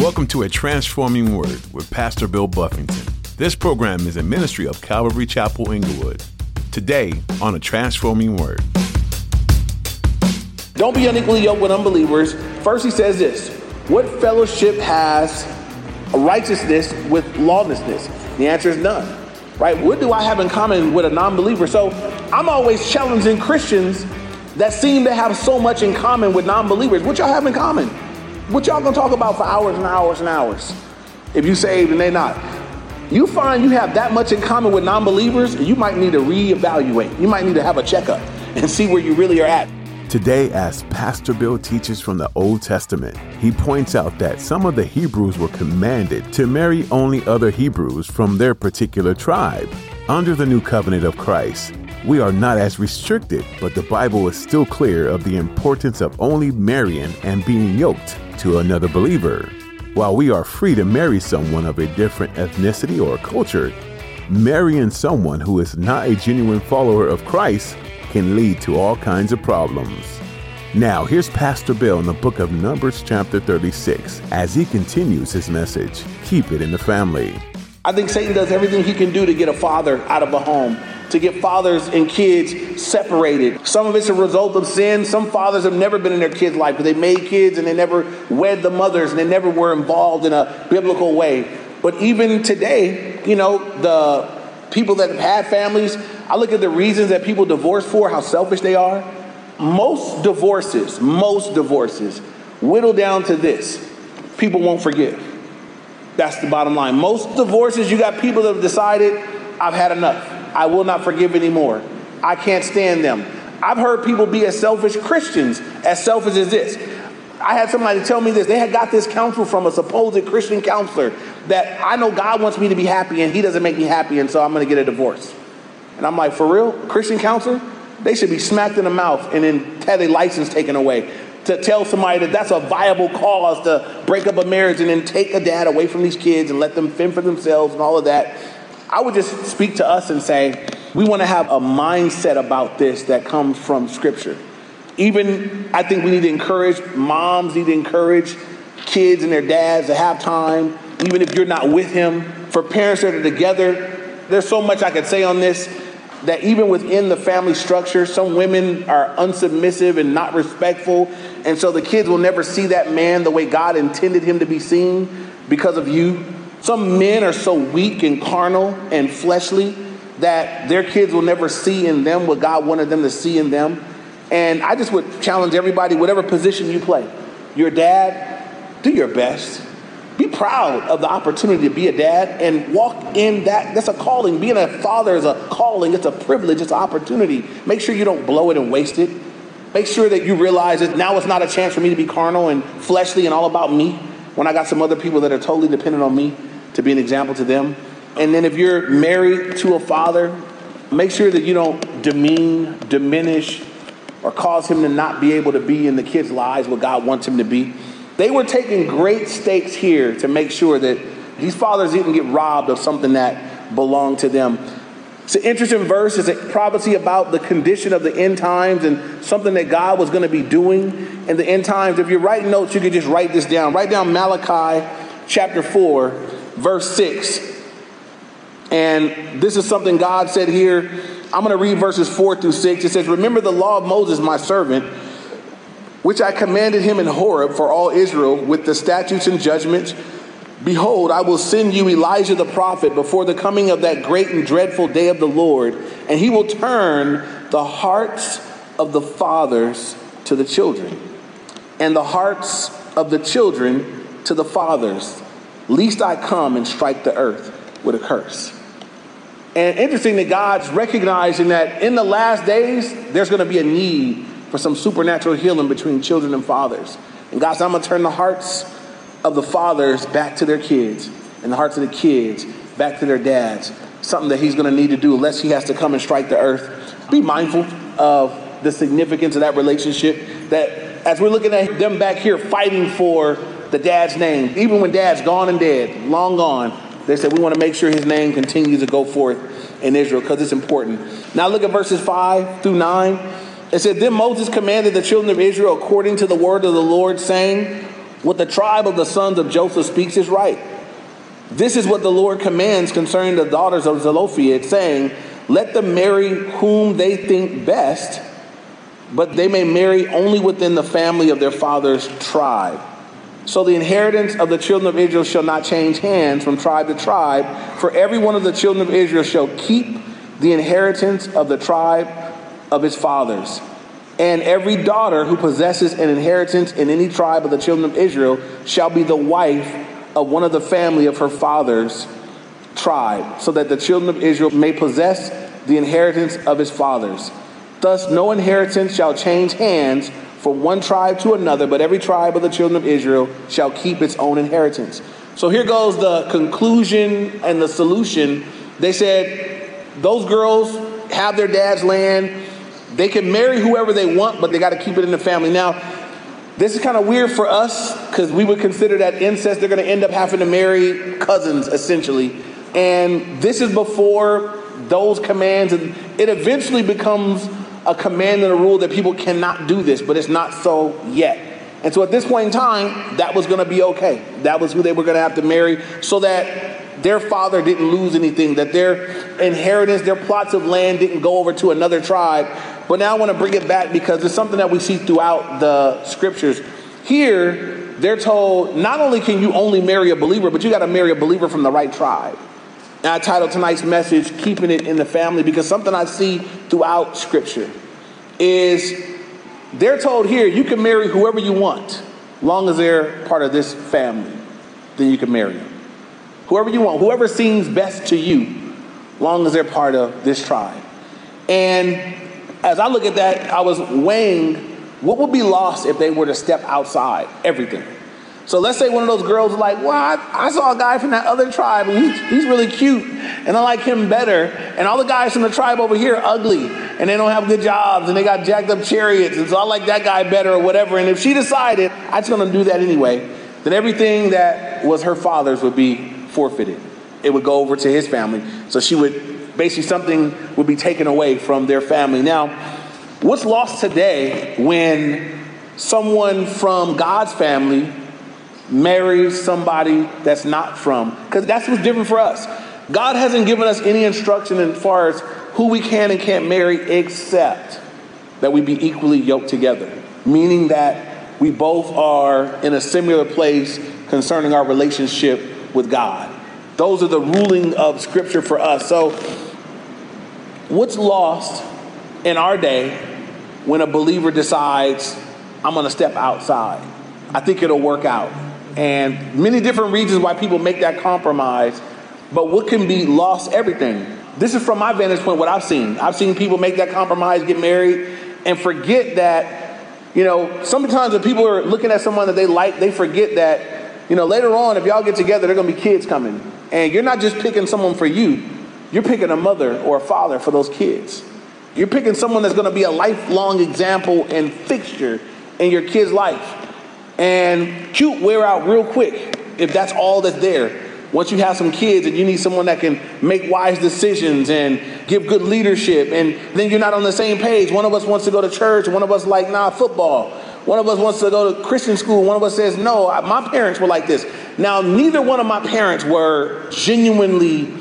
Welcome to A Transforming Word with Pastor Bill Buffington. This program is a ministry of Calvary Chapel Inglewood. Today on A Transforming Word. Don't be unequally yoked with unbelievers. First, he says this What fellowship has righteousness with lawlessness? The answer is none. Right? What do I have in common with a non believer? So I'm always challenging Christians that seem to have so much in common with non believers. What y'all have in common? What y'all gonna talk about for hours and hours and hours? If you saved and they not. You find you have that much in common with non believers, you might need to reevaluate. You might need to have a checkup and see where you really are at. Today, as Pastor Bill teaches from the Old Testament, he points out that some of the Hebrews were commanded to marry only other Hebrews from their particular tribe. Under the new covenant of Christ, we are not as restricted, but the Bible is still clear of the importance of only marrying and being yoked to another believer. While we are free to marry someone of a different ethnicity or culture, marrying someone who is not a genuine follower of Christ can lead to all kinds of problems. Now, here's Pastor Bill in the book of Numbers, chapter 36, as he continues his message Keep it in the family. I think Satan does everything he can do to get a father out of a home, to get fathers and kids separated. Some of it's a result of sin. Some fathers have never been in their kids' life, but they made kids and they never wed the mothers and they never were involved in a biblical way. But even today, you know, the people that have had families, I look at the reasons that people divorce for, how selfish they are. Most divorces, most divorces, whittle down to this people won't forgive. That's the bottom line. Most divorces, you got people that have decided, I've had enough. I will not forgive anymore. I can't stand them. I've heard people be as selfish Christians, as selfish as this. I had somebody tell me this. They had got this counsel from a supposed Christian counselor that I know God wants me to be happy and he doesn't make me happy, and so I'm going to get a divorce. And I'm like, for real? Christian counselor? They should be smacked in the mouth and then have their license taken away. To tell somebody that that's a viable cause to break up a marriage and then take a dad away from these kids and let them fend for themselves and all of that. I would just speak to us and say, we want to have a mindset about this that comes from Scripture. Even, I think we need to encourage moms, need to encourage kids and their dads to have time, even if you're not with him. For parents that are together, there's so much I could say on this that even within the family structure, some women are unsubmissive and not respectful. And so the kids will never see that man the way God intended him to be seen because of you. Some men are so weak and carnal and fleshly that their kids will never see in them what God wanted them to see in them. And I just would challenge everybody, whatever position you play, your dad, do your best. Be proud of the opportunity to be a dad and walk in that. That's a calling. Being a father is a calling, it's a privilege, it's an opportunity. Make sure you don't blow it and waste it. Make sure that you realize that now it's not a chance for me to be carnal and fleshly and all about me when I got some other people that are totally dependent on me to be an example to them. And then if you're married to a father, make sure that you don't demean, diminish, or cause him to not be able to be in the kids' lives what God wants him to be. They were taking great stakes here to make sure that these fathers didn't get robbed of something that belonged to them. It's an interesting verse. It's a prophecy about the condition of the end times and something that God was going to be doing in the end times. If you're writing notes, you can just write this down. Write down Malachi chapter 4, verse 6. And this is something God said here. I'm going to read verses 4 through 6. It says, Remember the law of Moses, my servant which I commanded him in Horeb for all Israel with the statutes and judgments. Behold, I will send you Elijah the prophet before the coming of that great and dreadful day of the Lord, and he will turn the hearts of the fathers to the children, and the hearts of the children to the fathers, lest I come and strike the earth with a curse. And interesting that God's recognizing that in the last days, there's going to be a need for some supernatural healing between children and fathers. And God said, I'm going to turn the hearts of the fathers back to their kids and the hearts of the kids back to their dads. Something that He's going to need to do unless He has to come and strike the earth. Be mindful of the significance of that relationship. That as we're looking at them back here fighting for the dad's name, even when dad's gone and dead, long gone, they said, We want to make sure his name continues to go forth in Israel because it's important. Now look at verses 5 through 9. It said, Then Moses commanded the children of Israel according to the word of the Lord, saying, What the tribe of the sons of Joseph speaks is right. This is what the Lord commands concerning the daughters of Zelophehad, saying, Let them marry whom they think best, but they may marry only within the family of their father's tribe. So the inheritance of the children of Israel shall not change hands from tribe to tribe, for every one of the children of Israel shall keep the inheritance of the tribe of his fathers. And every daughter who possesses an inheritance in any tribe of the children of Israel shall be the wife of one of the family of her father's tribe, so that the children of Israel may possess the inheritance of his fathers. Thus, no inheritance shall change hands from one tribe to another, but every tribe of the children of Israel shall keep its own inheritance. So here goes the conclusion and the solution. They said those girls have their dad's land. They can marry whoever they want, but they got to keep it in the family. Now, this is kind of weird for us because we would consider that incest. They're going to end up having to marry cousins, essentially. And this is before those commands, and it eventually becomes a command and a rule that people cannot do this, but it's not so yet. And so at this point in time, that was going to be okay. That was who they were going to have to marry so that their father didn't lose anything, that their inheritance, their plots of land didn't go over to another tribe. But now I want to bring it back because it's something that we see throughout the scriptures. Here, they're told not only can you only marry a believer, but you got to marry a believer from the right tribe. And I titled tonight's message, Keeping It in the Family, because something I see throughout Scripture is they're told here you can marry whoever you want, long as they're part of this family, then you can marry them. Whoever you want, whoever seems best to you, long as they're part of this tribe. And as I look at that, I was weighing what would be lost if they were to step outside everything so let's say one of those girls is like, well, I, I, saw a guy from that other tribe and he's, he's really cute and I like him better. And all the guys from the tribe over here are ugly and they don't have good jobs and they got jacked up chariots. And so I like that guy better or whatever. And if she decided, I'm just going to do that anyway, then everything that was her father's would be forfeited. It would go over to his family. So she would basically, something would be taken away from their family. Now, what's lost today when someone from God's family marry somebody that's not from. Because that's what's different for us. God hasn't given us any instruction as far as who we can and can't marry except that we be equally yoked together, meaning that we both are in a similar place concerning our relationship with God. Those are the ruling of Scripture for us. So, what's lost in our day when a believer decides, I'm going to step outside? I think it'll work out and many different reasons why people make that compromise. But what can be lost everything? This is from my vantage point what I've seen. I've seen people make that compromise, get married, and forget that, you know, sometimes when people are looking at someone that they like, they forget that, you know, later on, if y'all get together, there are to be kids coming. And you're not just picking someone for you, you're picking a mother or a father for those kids. You're picking someone that's to be a lifelong example and fixture in your kid's life. And cute wear out real quick if that's all that's there. Once you have some kids and you need someone that can make wise decisions and give good leadership, and then you're not on the same page. One of us wants to go to church, one of us like, nah, football. One of us wants to go to Christian school, one of us says, no, my parents were like this. Now, neither one of my parents were genuinely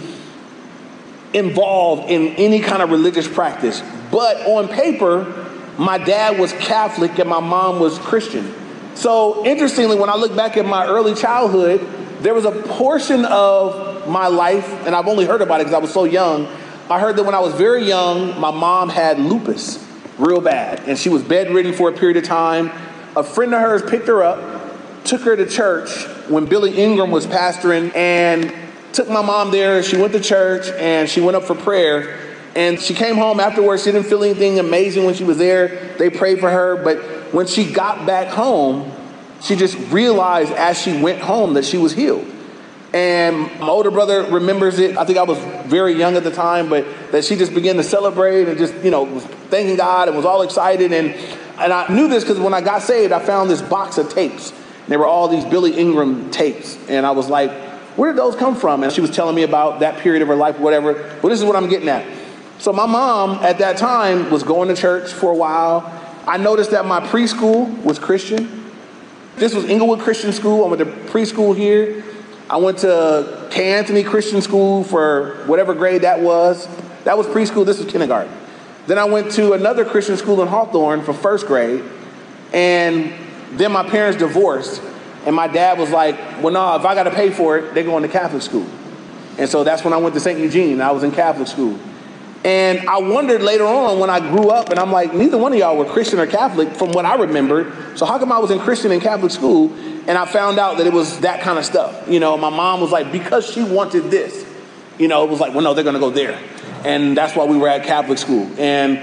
involved in any kind of religious practice. But on paper, my dad was Catholic and my mom was Christian. So, interestingly, when I look back at my early childhood, there was a portion of my life, and I've only heard about it because I was so young. I heard that when I was very young, my mom had lupus real bad, and she was bedridden for a period of time. A friend of hers picked her up, took her to church when Billy Ingram was pastoring, and took my mom there. She went to church and she went up for prayer. And she came home afterwards. She didn't feel anything amazing when she was there. They prayed for her, but when she got back home, she just realized as she went home that she was healed. And my older brother remembers it. I think I was very young at the time, but that she just began to celebrate and just, you know, was thanking God and was all excited. And, and I knew this because when I got saved, I found this box of tapes. And there were all these Billy Ingram tapes. And I was like, where did those come from? And she was telling me about that period of her life, whatever. But this is what I'm getting at. So my mom at that time was going to church for a while I noticed that my preschool was Christian. This was Inglewood Christian School. I went to preschool here. I went to K. Anthony Christian School for whatever grade that was. That was preschool. This was kindergarten. Then I went to another Christian school in Hawthorne for first grade. And then my parents divorced. And my dad was like, well, no, if I got to pay for it, they're going to Catholic school. And so that's when I went to St. Eugene. I was in Catholic school. And I wondered later on when I grew up, and I'm like, neither one of y'all were Christian or Catholic from what I remembered. So how come I was in Christian and Catholic school and I found out that it was that kind of stuff? You know, my mom was like, because she wanted this. You know, it was like, well, no, they're going to go there. And that's why we were at Catholic school. And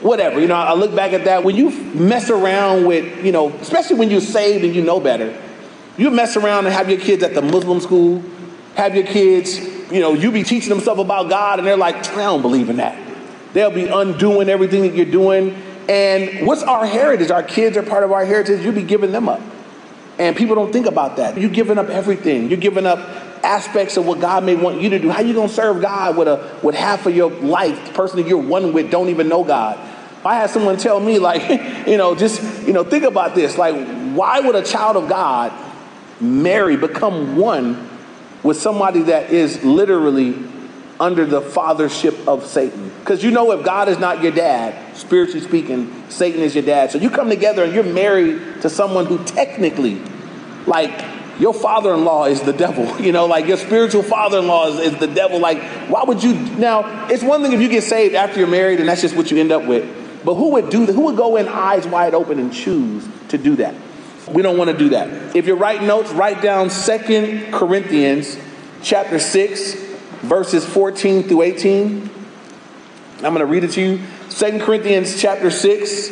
whatever, you know, I look back at that. When you mess around with, you know, especially when you're saved and you know better, you mess around and have your kids at the Muslim school, have your kids you know, you be teaching them stuff about God and they're like, I don't believe in that. They'll be undoing everything that you're doing. And what's our heritage? Our kids are part of our heritage. You be giving them up. And people don't think about that. You're giving up everything. You're giving up aspects of what God may want you to do. How you gonna serve God with a with half of your life, the person that you're one with don't even know God? I had someone tell me, like, you know, just you know, think about this. Like, why would a child of God marry, become one with somebody that is literally under the fathership of Satan. Because you know, if God is not your dad, spiritually speaking, Satan is your dad. So you come together and you're married to someone who technically, like, your father in law is the devil. You know, like your spiritual father in law is, is, the devil. Like, why would you? Now, it's one thing if you get saved after you're married and that's just what you end up with. But who would do that? Who would go in eyes wide open and choose to do that? We don't want to do that. If you're writing notes, write down Second Corinthians chapter 6, verses 14 through 18. I'm going to read it to you. Second Corinthians chapter 6,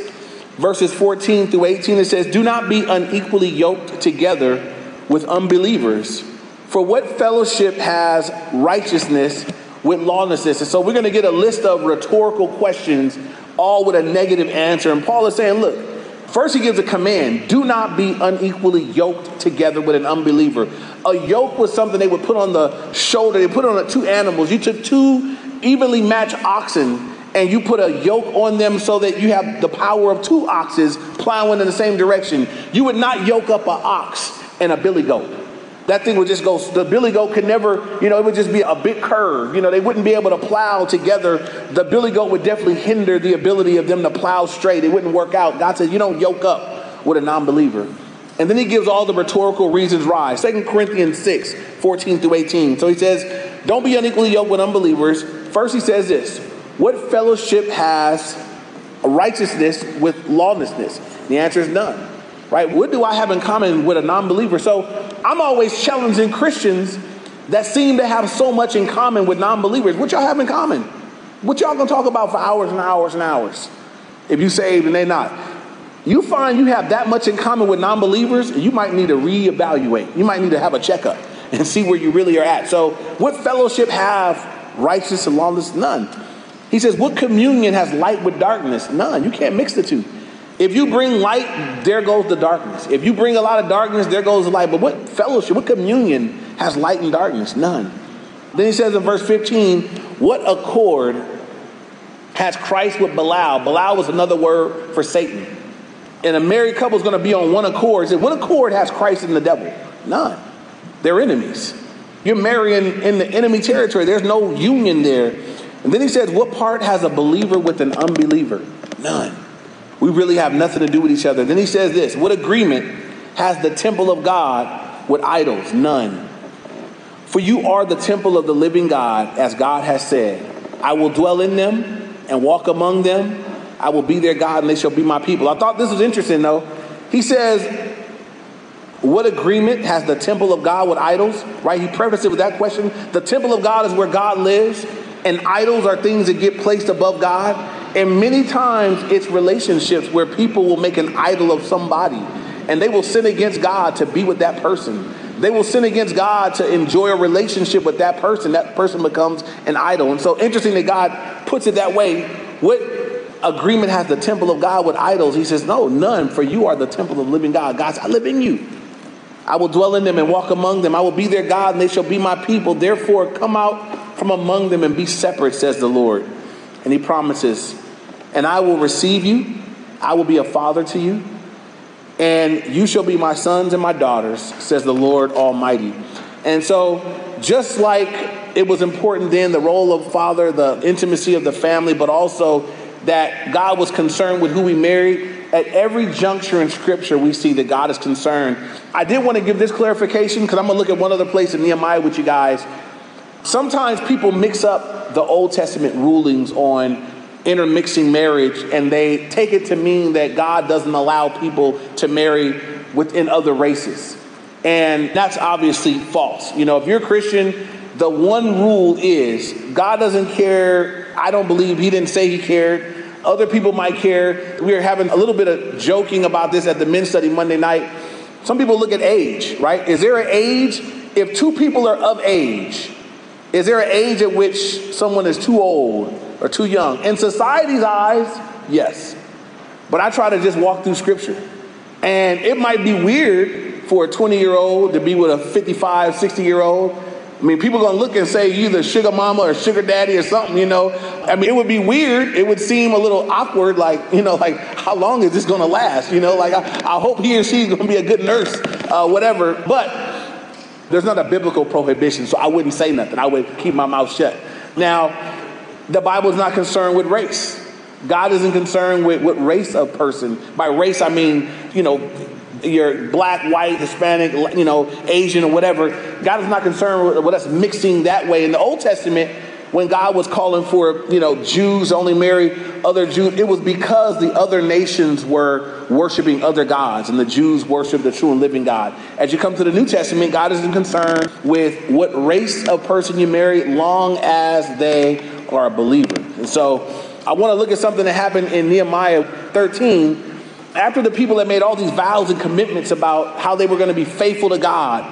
verses 14 through 18. It says, Do not be unequally yoked together with unbelievers. For what fellowship has righteousness with lawlessness? And so we're going to get a list of rhetorical questions, all with a negative answer. And Paul is saying, Look, First, he gives a command do not be unequally yoked together with an unbeliever. A yoke was something they would put on the shoulder, they put on two animals. You took two evenly matched oxen and you put a yoke on them so that you have the power of two oxes plowing in the same direction. You would not yoke up an ox and a billy goat that thing would just go, the billy goat could never, you know, it would just be a big curve. You know, they wouldn't be able to plow together. The billy goat would definitely hinder the ability of them to plow straight. It wouldn't work out. God says, you don't yoke up with a non believer. And then he gives all the rhetorical reasons why. Second Corinthians 6, 14 through 18. So he says, don't be unequally yoked with unbelievers. First, he says this What fellowship has righteousness with lawlessness? The answer is none right? What do I have in common with a non believer? So I'm always challenging Christians that seem to have so much in common with non believers. What y'all have in common? What y'all gonna talk about for hours and hours and hours if you saved and they not? You find you have that much in common with non believers, you might need to reevaluate. You might need to have a checkup and see where you really are at. So, what fellowship have righteous and lawless? None. He says, What communion has light with darkness? None. You can't mix the two. If you bring light, there goes the darkness. If you bring a lot of darkness, there goes the light. But what fellowship, what communion has light and darkness? None. Then he says in verse 15, what accord has Christ with Belial? Belial was another word for Satan. And a married couple is going to be on one accord. He said, what accord has Christ and the devil? None. They're enemies. You're marrying in the enemy territory. There's no union there. And then he says, what part has a believer with an unbeliever? None. We really have nothing to do with each other. Then he says this What agreement has the temple of God with idols? None. For you are the temple of the living God, as God has said. I will dwell in them and walk among them. I will be their God, and they shall be my people. I thought this was interesting, though. He says, What agreement has the temple of God with idols? Right? He prefaced it with that question. The temple of God is where God lives, and idols are things that get placed above God. And many times it's relationships where people will make an idol of somebody and they will sin against God to be with that person. They will sin against God to enjoy a relationship with that person. That person becomes an idol. And so interesting that God puts it that way. What agreement has the temple of God with idols? He says, No, none, for you are the temple of the living God. God I live in you. I will dwell in them and walk among them. I will be their God, and they shall be my people. Therefore, come out from among them and be separate, says the Lord. And he promises, And I will receive you, I will be a father to you, and you shall be my sons and my daughters, says the Lord Almighty. And so, just like it was important then, the role of father, the intimacy of the family, but also that God was concerned with who we married. At every juncture in Scripture, we see that God is concerned. I did want to give this clarification because I'm going to look at one other place in Nehemiah with you guys. Sometimes people mix up the Old Testament rulings on intermixing marriage and they take it to mean that God doesn't allow people to marry within other races. And that's obviously false. You know, if you're a Christian, the one rule is God doesn't care. I don't believe He didn't say He cared. Other people might care. We were having a little bit of joking about this at the men's study Monday night. Some people look at age, right? Is there an age? If two people are of age, is there an age at which someone is too old or too young? In society's eyes, yes. But I try to just walk through scripture. And it might be weird for a 20 year old to be with a 55, 60 year old. I mean, people are gonna look and say either sugar mama or sugar daddy or something, you know. I mean, it would be weird. It would seem a little awkward, like, you know, like, how long is this gonna last? You know, like, I, I hope he or she's gonna be a good nurse, uh, whatever. But there's not a biblical prohibition, so I wouldn't say nothing. I would keep my mouth shut. Now, the Bible is not concerned with race. God isn't concerned with what race of person. By race, I mean, you know, you're black, white, Hispanic, you know, Asian, or whatever. God is not concerned with us mixing that way. In the Old Testament, when God was calling for, you know, Jews only marry other Jews, it was because the other nations were worshiping other gods and the Jews worship the true and living God. As you come to the New Testament, God isn't concerned with what race of person you marry long as they are a believer. And so I want to look at something that happened in Nehemiah 13 after the people had made all these vows and commitments about how they were going to be faithful to God,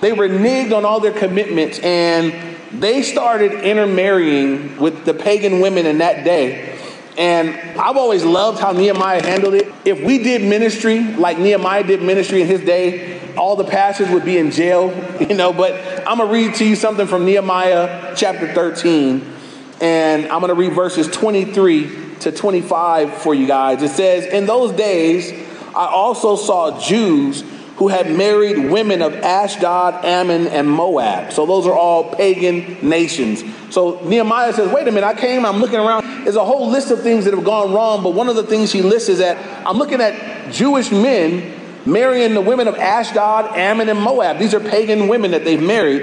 they reneged on all their commitments and they started intermarrying with the pagan women in that day. And I've always loved how Nehemiah handled it. If we did ministry like Nehemiah did ministry in his day, all the pastors would be in jail, you know. But I'm going to read to you something from Nehemiah chapter 13. And I'm going to read verses 23 to 25 for you guys. It says, In those days, I also saw Jews who had married women of Ashdod, Ammon, and Moab. So those are all pagan nations. So Nehemiah says, wait a minute, I came, I'm looking around. There's a whole list of things that have gone wrong, but one of the things he lists is that I'm looking at Jewish men marrying the women of Ashdod, Ammon, and Moab. These are pagan women that they've married.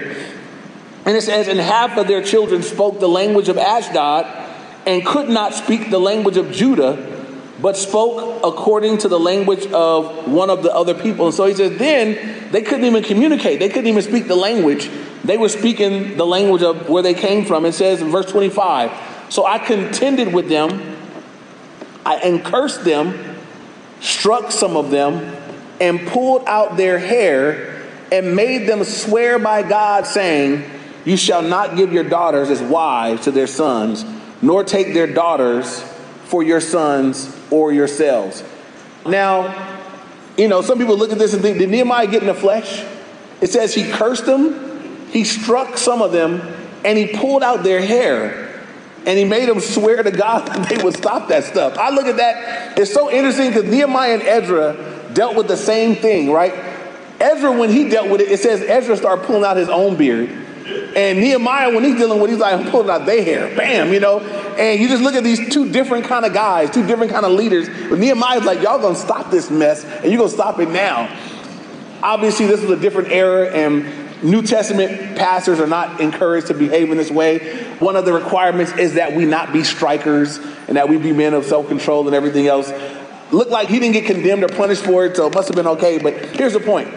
And it says, and half of their children spoke the language of Ashdod and could not speak the language of Judah but spoke according to the language of one of the other people. And so he says, then they couldn't even communicate. They couldn't even speak the language. They were speaking the language of where they came from. It says in verse 25, so I contended with them I, and cursed them, struck some of them, and pulled out their hair and made them swear by God, saying, You shall not give your daughters as wives to their sons, nor take their daughters for your sons or yourselves. Now, you know, some people look at this and think, did Nehemiah get in the flesh? It says he cursed them, he struck some of them, and he pulled out their hair. And he made them swear to God that they would stop that stuff. I look at that, it's so interesting because Nehemiah and Ezra dealt with the same thing, right? Ezra, when he dealt with it, it says Ezra started pulling out his own beard. And Nehemiah, when he's dealing with, it, he's like, I'm pulling out their hair, bam, you know. And you just look at these two different kind of guys, two different kind of leaders. But Nehemiah's like, y'all gonna stop this mess, and you're gonna stop it now. Obviously, this was a different era, and New Testament pastors are not encouraged to behave in this way. One of the requirements is that we not be strikers and that we be men of self control and everything else. Looked like he didn't get condemned or punished for it, so it must have been okay. But here's the point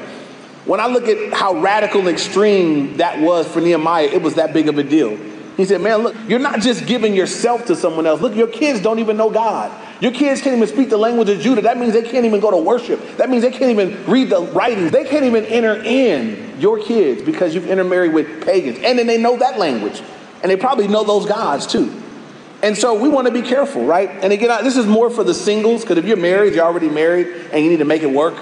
when I look at how radical and extreme that was for Nehemiah, it was that big of a deal. He said, Man, look, you're not just giving yourself to someone else. Look, your kids don't even know God. Your kids can't even speak the language of Judah. That means they can't even go to worship. That means they can't even read the writings. They can't even enter in your kids because you've intermarried with pagans. And then they know that language. And they probably know those gods too. And so we want to be careful, right? And again, this is more for the singles, because if you're married, you're already married, and you need to make it work.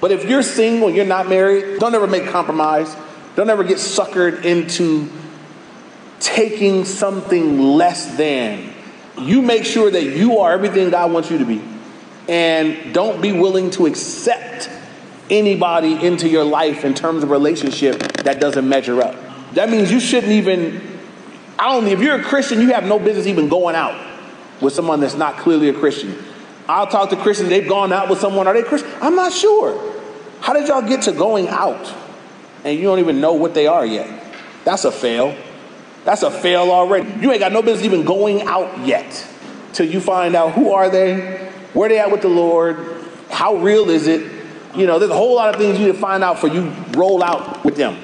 But if you're single, you're not married, don't ever make compromise. Don't ever get suckered into taking something less than. You make sure that you are everything God wants you to be. And don't be willing to accept anybody into your life in terms of relationship that doesn't measure up. That means you shouldn't even, I don't, if you're a Christian, you have no business even going out with someone that's not clearly a Christian. I'll talk to Christians, they've gone out with someone, are they Christian? I'm not sure. How did y'all get to going out and you don't even know what they are yet? That's a fail. That's a fail already. You ain't got no business even going out yet till you find out who are they, where they at with the Lord, how real is it. You know, there's a whole lot of things you need to find out for you roll out with them.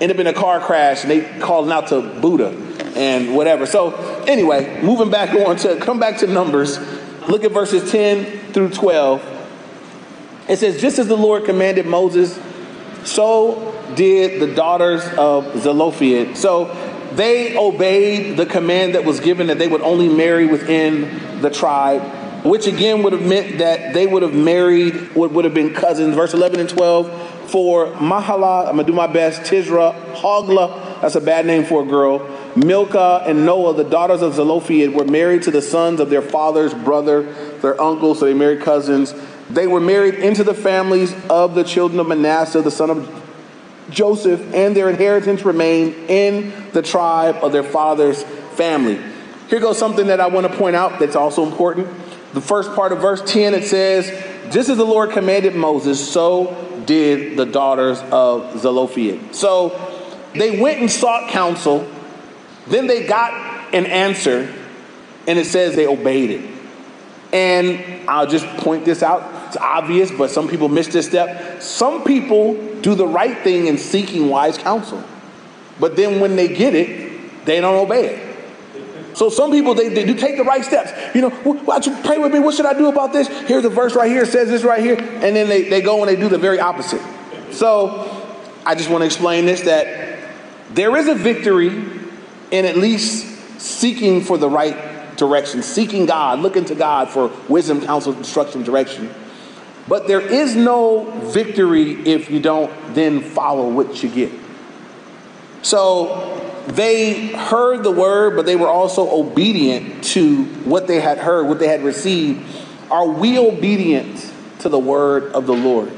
End up in a car crash and they calling out to Buddha and whatever. So anyway, moving back on to come back to Numbers. Look at verses 10 through 12. It says, just as the Lord commanded Moses, so did the daughters of Zelophehad. So they obeyed the command that was given that they would only marry within the tribe, which again would have meant that they would have married what would have been cousins. Verse 11 and 12 for Mahlah, I'm gonna do my best, Tizra, Hoglah, that's a bad name for a girl. Milcah and Noah, the daughters of Zelophehad, were married to the sons of their father's brother, their uncle, so they married cousins. They were married into the families of the children of Manasseh, the son of Joseph, and their inheritance remained in the tribe of their father's family. Here goes something that I want to point out that's also important. The first part of verse 10 it says, Just as the Lord commanded Moses, so did the daughters of Zelophehad. So they went and sought counsel, then they got an answer, and it says they obeyed it. And I'll just point this out it's obvious, but some people miss this step. Some people do the right thing in seeking wise counsel, but then when they get it, they don't obey it. So some people they, they do take the right steps. You know, why don't you pray with me? What should I do about this? Here's a verse right here, says this right here, and then they, they go and they do the very opposite. So I just want to explain this that there is a victory in at least seeking for the right direction, seeking God, looking to God for wisdom, counsel, instruction, direction. But there is no victory if you don't then follow what you get. So they heard the word, but they were also obedient to what they had heard, what they had received. Are we obedient to the word of the Lord?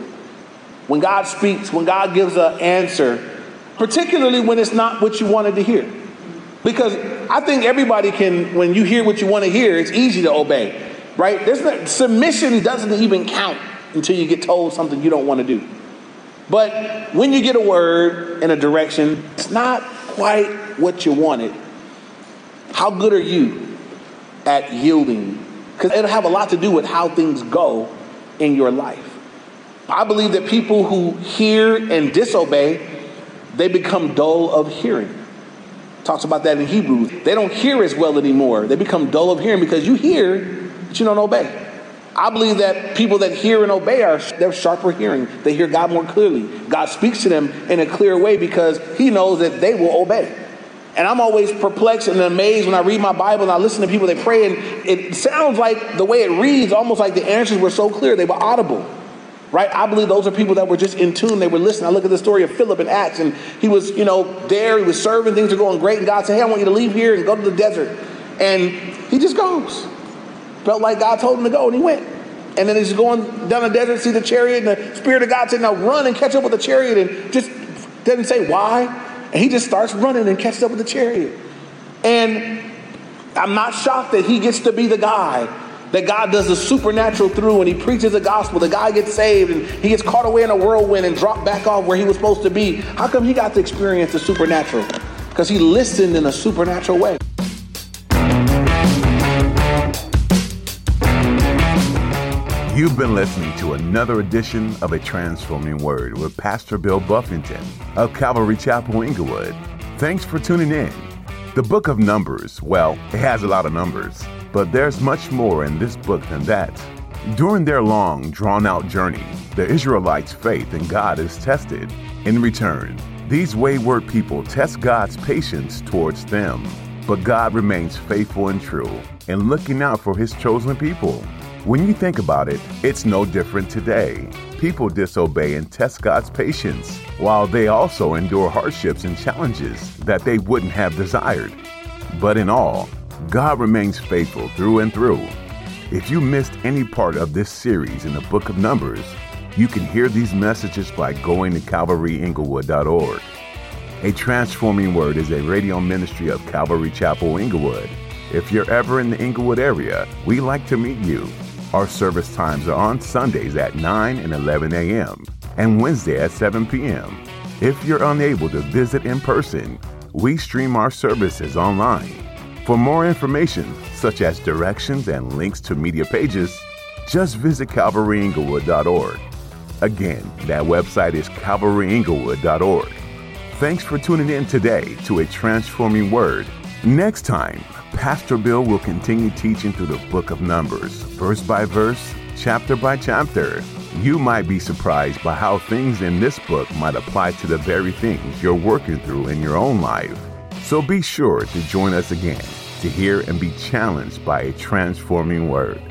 When God speaks, when God gives an answer, particularly when it's not what you wanted to hear. Because I think everybody can, when you hear what you want to hear, it's easy to obey, right? There's no, submission doesn't even count until you get told something you don't want to do. But when you get a word in a direction, it's not quite what you wanted. How good are you at yielding? Because it'll have a lot to do with how things go in your life. I believe that people who hear and disobey, they become dull of hearing. Talks about that in Hebrews. They don't hear as well anymore. They become dull of hearing because you hear, but you don't obey. I believe that people that hear and obey are they're sharper hearing. They hear God more clearly. God speaks to them in a clear way because He knows that they will obey. And I'm always perplexed and amazed when I read my Bible and I listen to people that pray, and it sounds like the way it reads, almost like the answers were so clear, they were audible. Right? I believe those are people that were just in tune. They were listening. I look at the story of Philip in Acts, and he was, you know, there, he was serving, things are going great, and God said, Hey, I want you to leave here and go to the desert. And he just goes. Felt like God told him to go, and he went. And then he's going down the desert, see the chariot, and the Spirit of God said, Now run and catch up with the chariot. And just doesn't say why. And he just starts running and catches up with the chariot. And I'm not shocked that he gets to be the guy that God does the supernatural through and he preaches the gospel. The guy gets saved and he gets caught away in a whirlwind and dropped back off where he was supposed to be. How come he got to experience the supernatural? Because he listened in a supernatural way. You've been listening to another edition of A Transforming Word with Pastor Bill Buffington of Calvary Chapel, Inglewood. Thanks for tuning in. The book of Numbers, well, it has a lot of numbers, but there's much more in this book than that. During their long, drawn out journey, the Israelites' faith in God is tested. In return, these wayward people test God's patience towards them. But God remains faithful and true in looking out for his chosen people. When you think about it, it's no different today. People disobey and test God's patience, while they also endure hardships and challenges that they wouldn't have desired. But in all, God remains faithful through and through. If you missed any part of this series in the book of Numbers, You can hear these messages by going to calvaryinglewood.org. A Transforming Word is a radio ministry of Calvary Chapel Inglewood. If you're ever in the Inglewood area, we like to meet you. Our service times are on Sundays at 9 and 11 a.m. and Wednesday at 7 p.m. If you're unable to visit in person, we stream our services online. For more information, such as directions and links to media pages, just visit calvaryinglewood.org. Again, that website is calvaryinglewood.org. Thanks for tuning in today to a transforming word. Next time, Pastor Bill will continue teaching through the book of Numbers, verse by verse, chapter by chapter. You might be surprised by how things in this book might apply to the very things you're working through in your own life. So be sure to join us again to hear and be challenged by a transforming word.